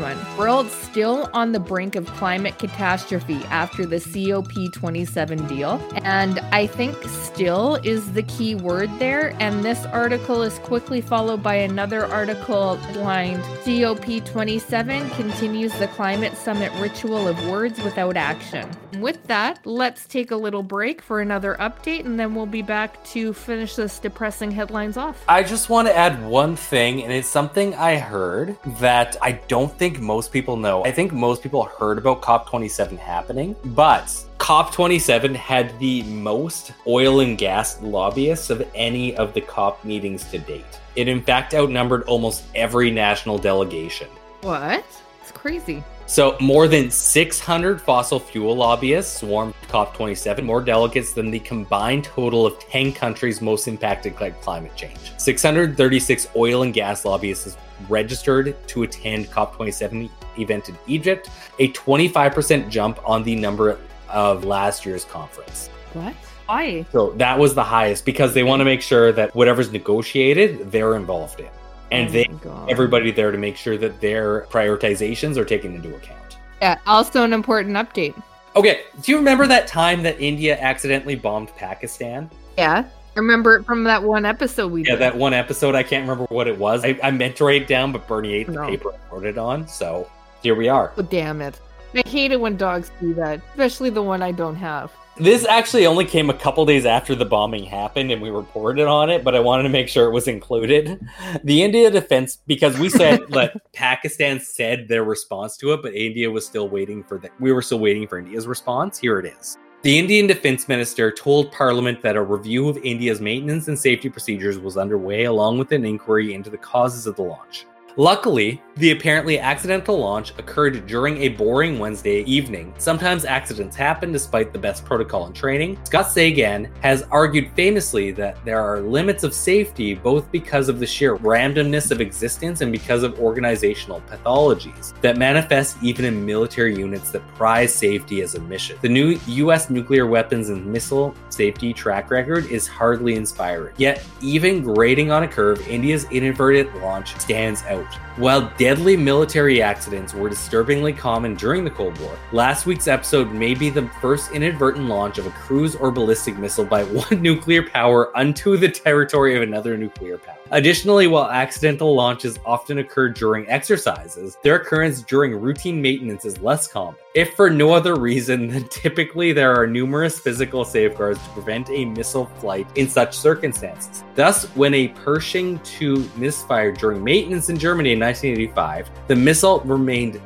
One. World still on the brink of climate catastrophe after the COP27 deal. And I think still is the key word there. And this article is quickly followed by another article lined COP27 continues the climate summit ritual of words without action. With that, let's take a little break for another update and then we'll be back to finish this depressing headlines off. I just want to add one thing, and it's something I heard that I don't think most people know. I think most people heard about COP27 happening, but COP27 had the most oil and gas lobbyists of any of the COP meetings to date. It, in fact, outnumbered almost every national delegation. What? It's crazy. So, more than 600 fossil fuel lobbyists swarmed COP27, more delegates than the combined total of 10 countries most impacted by climate change. 636 oil and gas lobbyists registered to attend COP27 event in Egypt, a 25% jump on the number of last year's conference. What? Why? So, that was the highest because they want to make sure that whatever's negotiated, they're involved in and Oh they my everybody there to make sure that their prioritizations are taken into account. Yeah, also an important update. Okay, do you remember that time that India accidentally bombed Pakistan? Yeah. I remember it from that one episode we Yeah, did. that one episode. I can't remember what it was. I, I meant to write it down, but Bernie ate the paper I wrote it on. So here we are. Oh, damn it. I hate it when dogs do that, especially the one I don't have. This actually only came a couple days after the bombing happened and we reported on it, but I wanted to make sure it was included. The India defense, because we said that Pakistan said their response to it, but India was still waiting for that. We were still waiting for India's response. Here it is. The Indian defense minister told parliament that a review of India's maintenance and safety procedures was underway, along with an inquiry into the causes of the launch. Luckily, the apparently accidental launch occurred during a boring Wednesday evening. Sometimes accidents happen despite the best protocol and training. Scott Sagan has argued famously that there are limits of safety both because of the sheer randomness of existence and because of organizational pathologies that manifest even in military units that prize safety as a mission. The new US nuclear weapons and missile safety track record is hardly inspiring. Yet, even grading on a curve, India's inadvertent launch stands out. While deadly military accidents were disturbingly common during the Cold War, last week's episode may be the first inadvertent launch of a cruise or ballistic missile by one nuclear power unto the territory of another nuclear power. Additionally, while accidental launches often occur during exercises, their occurrence during routine maintenance is less common. If for no other reason than typically there are numerous physical safeguards to prevent a missile flight in such circumstances. Thus, when a Pershing 2 misfired during maintenance in Germany in 1985, the missile remained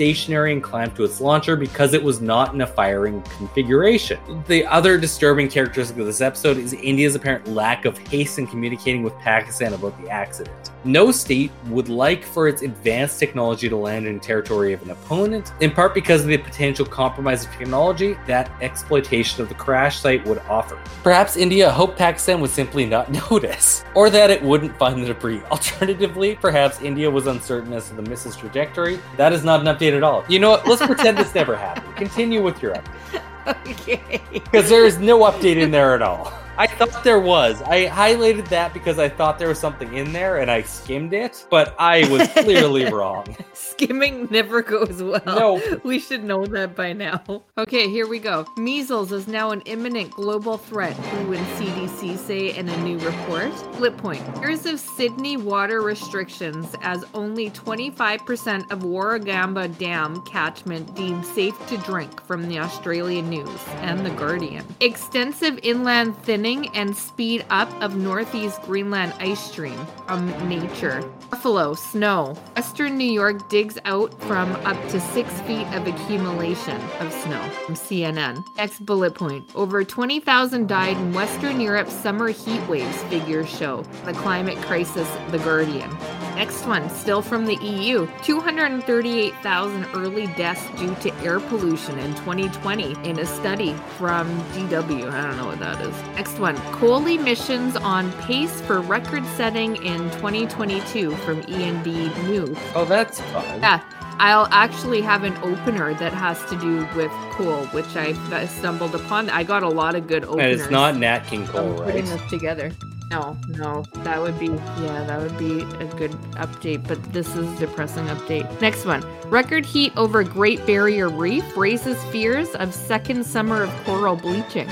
stationary and clamped to its launcher because it was not in a firing configuration. The other disturbing characteristic of this episode is India's apparent lack of haste in communicating with Pakistan about the accident. No state would like for its advanced technology to land in territory of an opponent, in part because of the potential compromise of technology that exploitation of the crash site would offer. Perhaps India hoped Pakistan would simply not notice, or that it wouldn't find the debris. Alternatively, perhaps India was uncertain as to the missile's trajectory. That is not an update at all. You know what? Let's pretend this never happened. Continue with your update. Okay. Because there is no update in there at all. I thought there was. I highlighted that because I thought there was something in there and I skimmed it, but I was clearly wrong. Skimming never goes well. No. We should know that by now. Okay, here we go. Measles is now an imminent global threat, WHO and CDC say in a new report. Flip point. Years of Sydney water restrictions as only 25% of Warragamba Dam catchment deemed safe to drink from the Australian News and The Guardian. Extensive inland thinning and speed up of northeast Greenland ice stream from nature. Buffalo, snow. Western New York digs out from up to six feet of accumulation of snow from CNN. Next bullet point. Over 20,000 died in Western Europe's summer heat waves, figures show. The climate crisis, The Guardian. Next one, still from the EU. 238,000 early deaths due to air pollution in 2020 in a study from DW. I don't know what that is. Next one, coal emissions on pace for record setting in 2022 from E&E News. Oh, that's fun. Yeah, I'll actually have an opener that has to do with coal, which I uh, stumbled upon. I got a lot of good And it's not Nat King Cole, I'm putting right? this together. No, no, that would be yeah, that would be a good update. But this is depressing update. Next one: record heat over Great Barrier Reef raises fears of second summer of coral bleaching.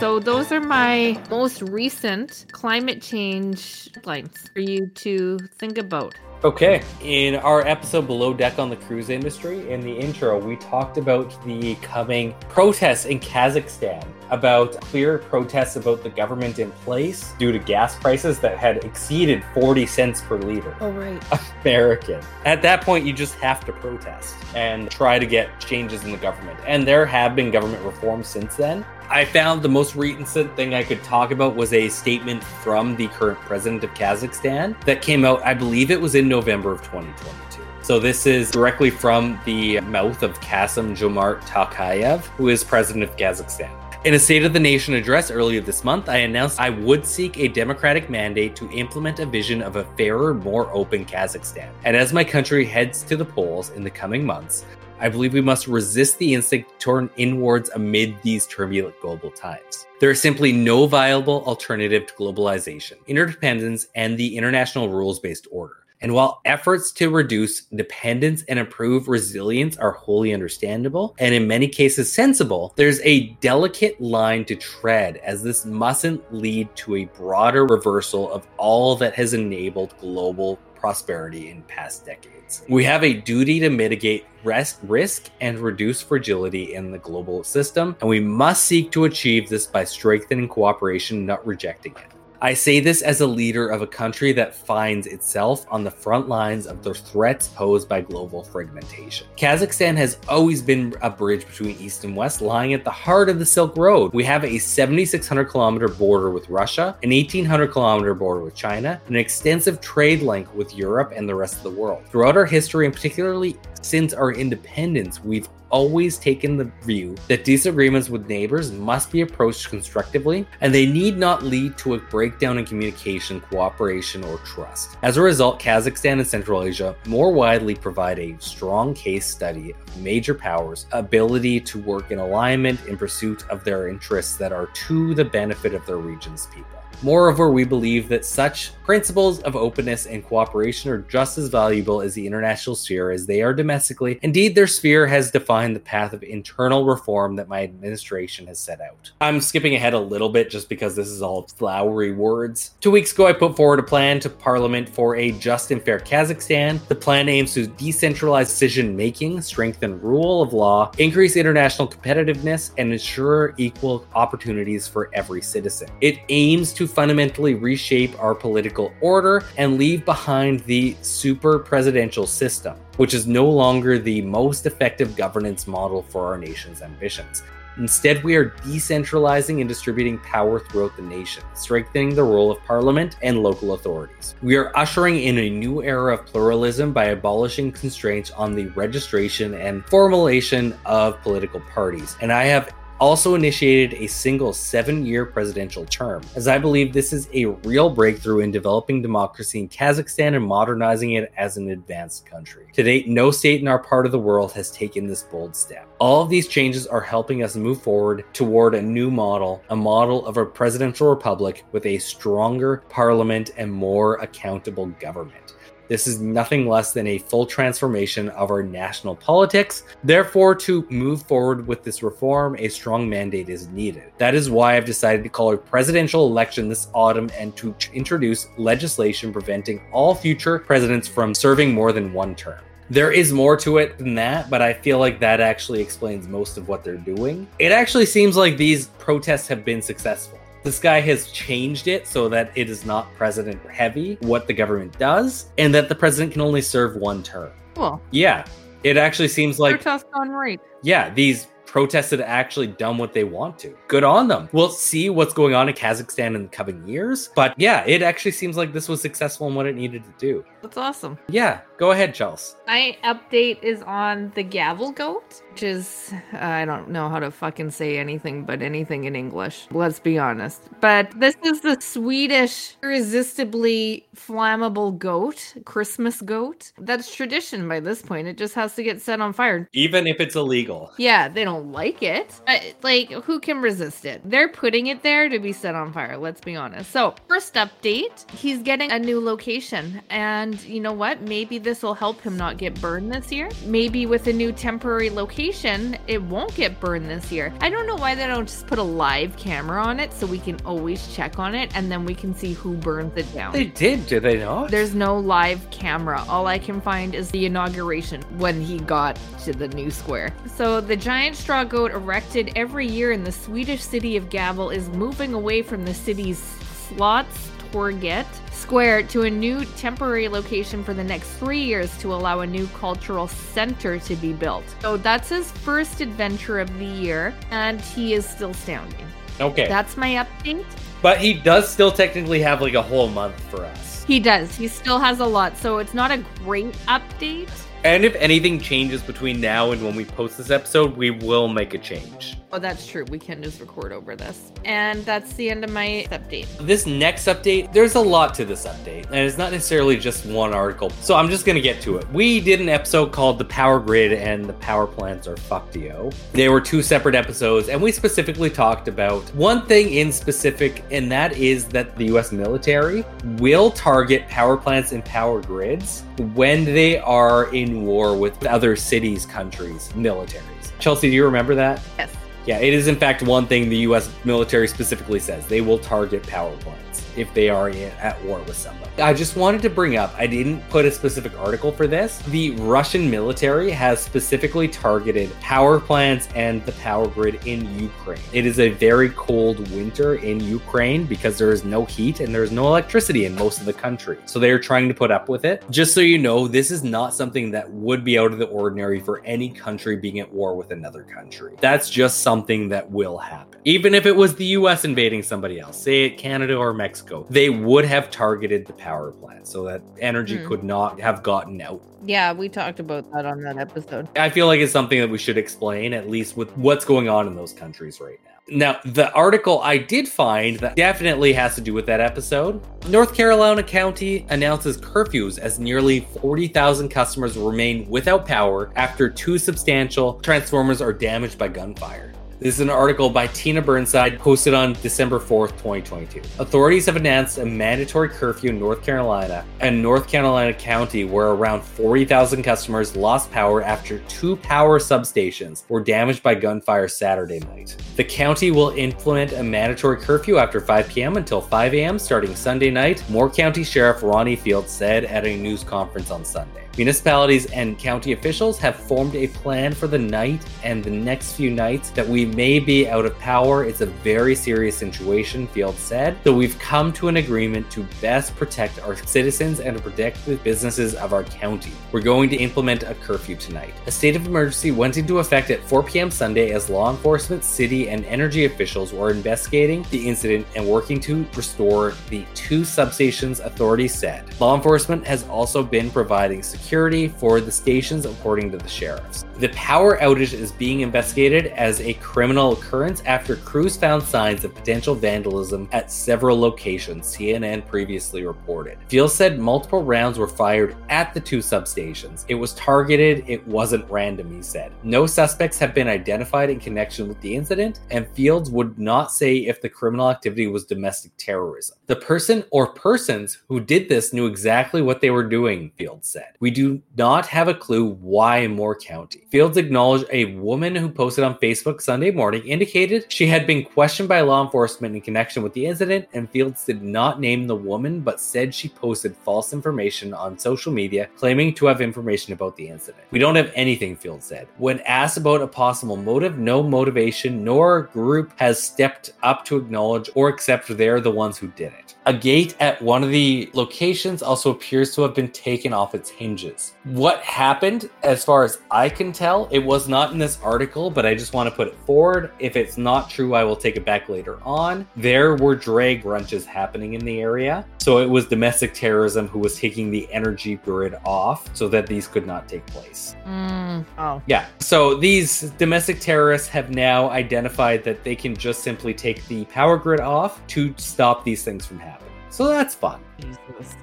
So those are my most recent climate change headlines for you to think about. Okay, in our episode Below Deck on the cruise industry, in the intro, we talked about the coming protests in Kazakhstan, about clear protests about the government in place due to gas prices that had exceeded 40 cents per liter. Oh, right. American. At that point, you just have to protest and try to get changes in the government. And there have been government reforms since then. I found the most recent thing I could talk about was a statement from the current president of Kazakhstan that came out, I believe it was in November of 2022. So this is directly from the mouth of Kassym-Jomart Tokayev, who is president of Kazakhstan. In a State of the Nation address earlier this month, I announced I would seek a democratic mandate to implement a vision of a fairer, more open Kazakhstan. And as my country heads to the polls in the coming months, I believe we must resist the instinct to turn inwards amid these turbulent global times. There is simply no viable alternative to globalization, interdependence, and the international rules based order. And while efforts to reduce dependence and improve resilience are wholly understandable and in many cases sensible, there's a delicate line to tread as this mustn't lead to a broader reversal of all that has enabled global prosperity in past decades. We have a duty to mitigate rest, risk and reduce fragility in the global system, and we must seek to achieve this by strengthening cooperation, not rejecting it. I say this as a leader of a country that finds itself on the front lines of the threats posed by global fragmentation. Kazakhstan has always been a bridge between East and West, lying at the heart of the Silk Road. We have a 7,600 kilometer border with Russia, an 1,800 kilometer border with China, and an extensive trade link with Europe and the rest of the world. Throughout our history, and particularly since our independence, we've always taken the view that disagreements with neighbors must be approached constructively and they need not lead to a breakdown in communication, cooperation, or trust. As a result, Kazakhstan and Central Asia more widely provide a strong case study of major powers' ability to work in alignment in pursuit of their interests that are to the benefit of their region's people. Moreover, we believe that such principles of openness and cooperation are just as valuable as the international sphere as they are domestically. Indeed, their sphere has defined the path of internal reform that my administration has set out. I'm skipping ahead a little bit just because this is all flowery words. Two weeks ago, I put forward a plan to Parliament for a just and fair Kazakhstan. The plan aims to decentralize decision making, strengthen rule of law, increase international competitiveness, and ensure equal opportunities for every citizen. It aims to fundamentally reshape our political order and leave behind the super presidential system, which is no longer the most effective governance model for our nation's ambitions. Instead, we are decentralizing and distributing power throughout the nation, strengthening the role of parliament and local authorities. We are ushering in a new era of pluralism by abolishing constraints on the registration and formulation of political parties. And I have also initiated a single seven year presidential term, as I believe this is a real breakthrough in developing democracy in Kazakhstan and modernizing it as an advanced country. To date, no state in our part of the world has taken this bold step. All of these changes are helping us move forward toward a new model, a model of a presidential republic with a stronger parliament and more accountable government. This is nothing less than a full transformation of our national politics. Therefore, to move forward with this reform, a strong mandate is needed. That is why I've decided to call a presidential election this autumn and to introduce legislation preventing all future presidents from serving more than one term. There is more to it than that, but I feel like that actually explains most of what they're doing. It actually seems like these protests have been successful. This guy has changed it so that it is not president heavy, what the government does, and that the president can only serve one term. Cool. Yeah, it actually seems like Protest right. yeah, these protests had actually done what they want to. Good on them. We'll see what's going on in Kazakhstan in the coming years, but yeah, it actually seems like this was successful in what it needed to do. That's awesome. Yeah, go ahead, Chels. My update is on the Gavel Goat. which is I don't know how to fucking say anything but anything in English. Let's be honest. But this is the Swedish irresistibly flammable goat, Christmas goat. That's tradition by this point. It just has to get set on fire. Even if it's illegal. Yeah, they don't like it. But, like, who can resist it? They're putting it there to be set on fire. Let's be honest. So, first update, he's getting a new location, and you know what? Maybe this will help him not get burned this year. Maybe with a new temporary location, it won't get burned this year. I don't know why they don't just put a live camera on it so we can always check on it and then we can see who burns it down. They did, did they not? There's no live camera. All I can find is the inauguration when he got to the new square. So the giant straw goat erected every year in the Swedish city of Gävle is moving away from the city's slots Torget Square to a new temporary location for the next three years to allow a new cultural center to be built. So that's his first adventure of the year, and he is still standing. Okay. That's my update. but he does still technically have like a whole month for us. He does. He still has a lot, so it's not a great update. And if anything changes between now and when we post this episode, we will make a change. Oh, that's true. We can just record over this. And that's the end of my update. This next update, there's a lot to this update, and it's not necessarily just one article. So I'm just gonna get to it. We did an episode called The Power Grid and the Power Plants Are Fucked Yo. They were two separate episodes, and we specifically talked about one thing in specific, and that is that the US military will target power plants and power grids when they are in war with other cities, countries, militaries. Chelsea, do you remember that? Yes. Yeah, it is in fact one thing the U.S. military specifically says. They will target power plants if they are at war with somebody. I just wanted to bring up, I didn't put a specific article for this. The Russian military has specifically targeted power plants and the power grid in Ukraine. It is a very cold winter in Ukraine because there is no heat and there is no electricity in most of the country. So they are trying to put up with it. Just so you know, this is not something that would be out of the ordinary for any country being at war with another country. That's just something that will happen. Even if it was the US invading somebody else, say it Canada or Mexico, they would have targeted the power plant so that energy Hmm. could not have gotten out. Yeah, we talked about that on that episode. I feel like it's something that we should explain, at least with what's going on in those countries right now. Now, the article I did find that definitely has to do with that episode. North Carolina County announces curfews as nearly 40,000 customers remain without power after two substantial transformers are damaged by gunfire. This is an article by Tina Burnside posted on December 4th, 2022. Authorities have announced a mandatory curfew in North Carolina and North Carolina County where around 40,000 customers lost power after two power substations were damaged by gunfire Saturday night. The county will implement a mandatory curfew after 5 p.m. until 5 a.m. starting Sunday night, Moore County Sheriff Ronnie Fields said at a news conference on Sunday. Municipalities and county officials have formed a plan for the night and the next few nights that we may be out of power. It's a very serious situation, Field said. So we've come to an agreement to best protect our citizens and to protect the businesses of our county. We're going to implement a curfew tonight. A state of emergency went into effect at 4 p.m. Sunday as law enforcement, city, and energy officials were investigating the incident and working to restore the two substations, authorities said. Law enforcement has also been providing security for the stations, according to the sheriffs. The power outage is being investigated as a criminal occurrence after crews found signs of potential vandalism at several locations, CNN previously reported. Fields said multiple rounds were fired at the two substations. It was targeted, it wasn't random, he said. No suspects have been identified in connection with the incident, and Fields would not say if the criminal activity was domestic terrorism. The person or persons who did this knew exactly what they were doing, Fields said. We do not have a clue why Moore County. Fields acknowledged a woman who posted on Facebook Sunday morning indicated she had been questioned by law enforcement in connection with the incident, and Fields did not name the woman but said she posted false information on social media claiming to have information about the incident. We don't have anything, Fields said. When asked about a possible motive, no motivation nor group has stepped up to acknowledge or accept they're the ones who did it. A gate at one of the locations also appears to have been taken off its hinges. What happened, as far as I can tell, it was not in this article, but I just want to put it forward. If it's not true, I will take it back later on. There were drag brunches happening in the area. So it was domestic terrorism who was taking the energy grid off so that these could not take place. Mm. Oh. Yeah. So these domestic terrorists have now identified that they can just simply take the power grid off to stop these things from happening. So that's fun. Jesus.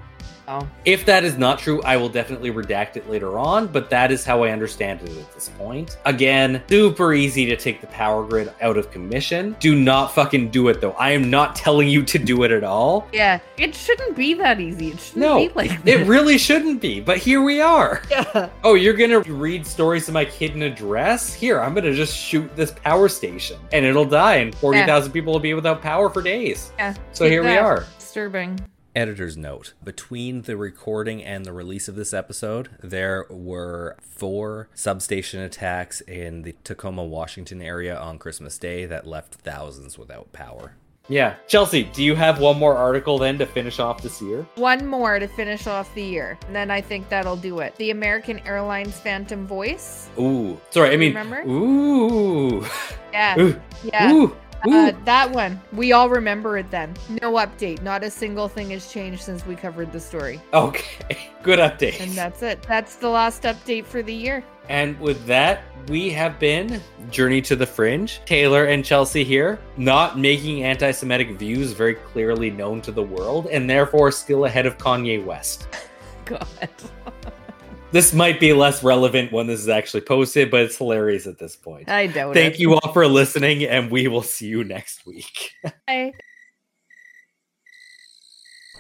Oh. If that is not true, I will definitely redact it later on, but that is how I understand it at this point. Again, super easy to take the power grid out of commission. Do not fucking do it though. I am not telling you to do it at all. Yeah. It shouldn't be that easy. It shouldn't No, be like It really shouldn't be, but here we are. Yeah. Oh, you're gonna read stories of my kid hidden address? Here, I'm gonna just shoot this power station and it'll die, and 40,000 people will be without power for days. Yeah. So Keep here we are. Disturbing. Editor's note Between the recording and the release of this episode, there were four substation attacks in the Tacoma, Washington area on Christmas Day that left thousands without power. Yeah. Chelsea, do you have one more article then to finish off this year? One more to finish off the year. And then I think that'll do it. The American Airlines Phantom Voice. Ooh. Sorry, I mean, Remember? ooh. Yeah. Ooh. Yeah. Ooh. Uh, that one. We all remember it then. No update. Not a single thing has changed since we covered the story. Okay. Good update. And that's it. That's the last update for the year. And with that, we have been Journey to the Fringe. Taylor and Chelsea here, not making anti Semitic views very clearly known to the world, and therefore still ahead of Kanye West. God. This might be less relevant when this is actually posted, but it's hilarious at this point. I doubt Thank it. you all for listening, and we will see you next week. Bye.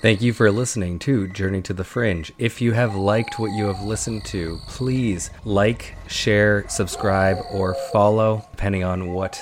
Thank you for listening to Journey to the Fringe. If you have liked what you have listened to, please like, share, subscribe, or follow, depending on what